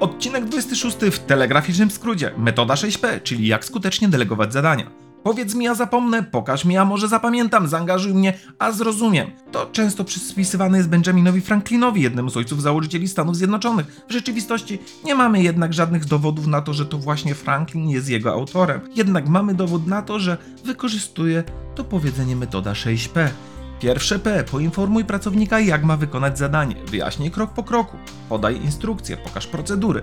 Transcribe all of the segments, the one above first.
Odcinek 26 w telegraficznym skrócie. Metoda 6P, czyli jak skutecznie delegować zadania. Powiedz mi, a zapomnę, pokaż mi, a może zapamiętam, zaangażuj mnie, a zrozumiem. To często przyspisywane jest Benjaminowi Franklinowi, jednemu z ojców założycieli Stanów Zjednoczonych. W rzeczywistości nie mamy jednak żadnych dowodów na to, że to właśnie Franklin jest jego autorem. Jednak mamy dowód na to, że wykorzystuje to powiedzenie metoda 6P. Pierwsze P. Poinformuj pracownika, jak ma wykonać zadanie. Wyjaśnij krok po kroku. Podaj instrukcje, pokaż procedury.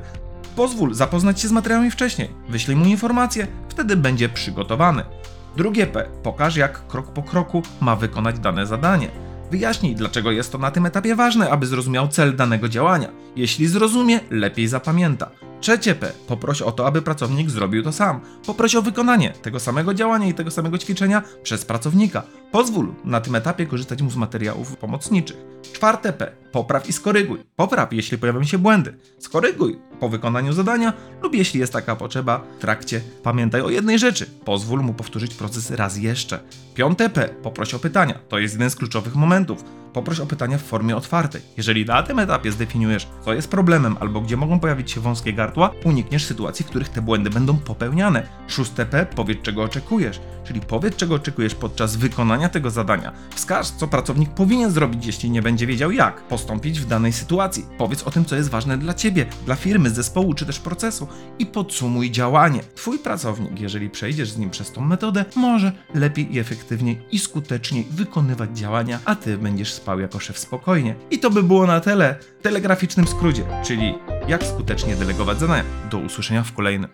Pozwól zapoznać się z materiałami wcześniej. Wyślij mu informacje, wtedy będzie przygotowany. Drugie P. Pokaż, jak krok po kroku ma wykonać dane zadanie. Wyjaśnij, dlaczego jest to na tym etapie ważne, aby zrozumiał cel danego działania. Jeśli zrozumie, lepiej zapamięta. Trzecie P. Poproś o to, aby pracownik zrobił to sam. Poproś o wykonanie tego samego działania i tego samego ćwiczenia przez pracownika. Pozwól na tym etapie korzystać mu z materiałów pomocniczych. Czwarte P. Popraw i skoryguj. Popraw, jeśli pojawią się błędy. Skoryguj po wykonaniu zadania lub jeśli jest taka potrzeba w trakcie. Pamiętaj o jednej rzeczy. Pozwól mu powtórzyć proces raz jeszcze. Piąte P. Poproś o pytania. To jest jeden z kluczowych momentów. Poproś o pytania w formie otwartej. Jeżeli na tym etapie zdefiniujesz, co jest problemem albo gdzie mogą pojawić się wąskie gardła, unikniesz sytuacji, w których te błędy będą popełniane. Szóste P. Powiedz, czego oczekujesz. Czyli powiedz, czego oczekujesz podczas wykonania tego zadania. Wskaż, co pracownik powinien zrobić, jeśli nie będzie wiedział, jak postąpić w danej sytuacji. Powiedz o tym, co jest ważne dla ciebie, dla firmy, zespołu czy też procesu i podsumuj działanie. Twój pracownik, jeżeli przejdziesz z nim przez tą metodę, może lepiej i efektywniej i skuteczniej wykonywać działania, a ty będziesz spał jako szef spokojnie. I to by było na tyle telegraficznym skrócie, czyli jak skutecznie delegować zadania. Do usłyszenia w kolejnym.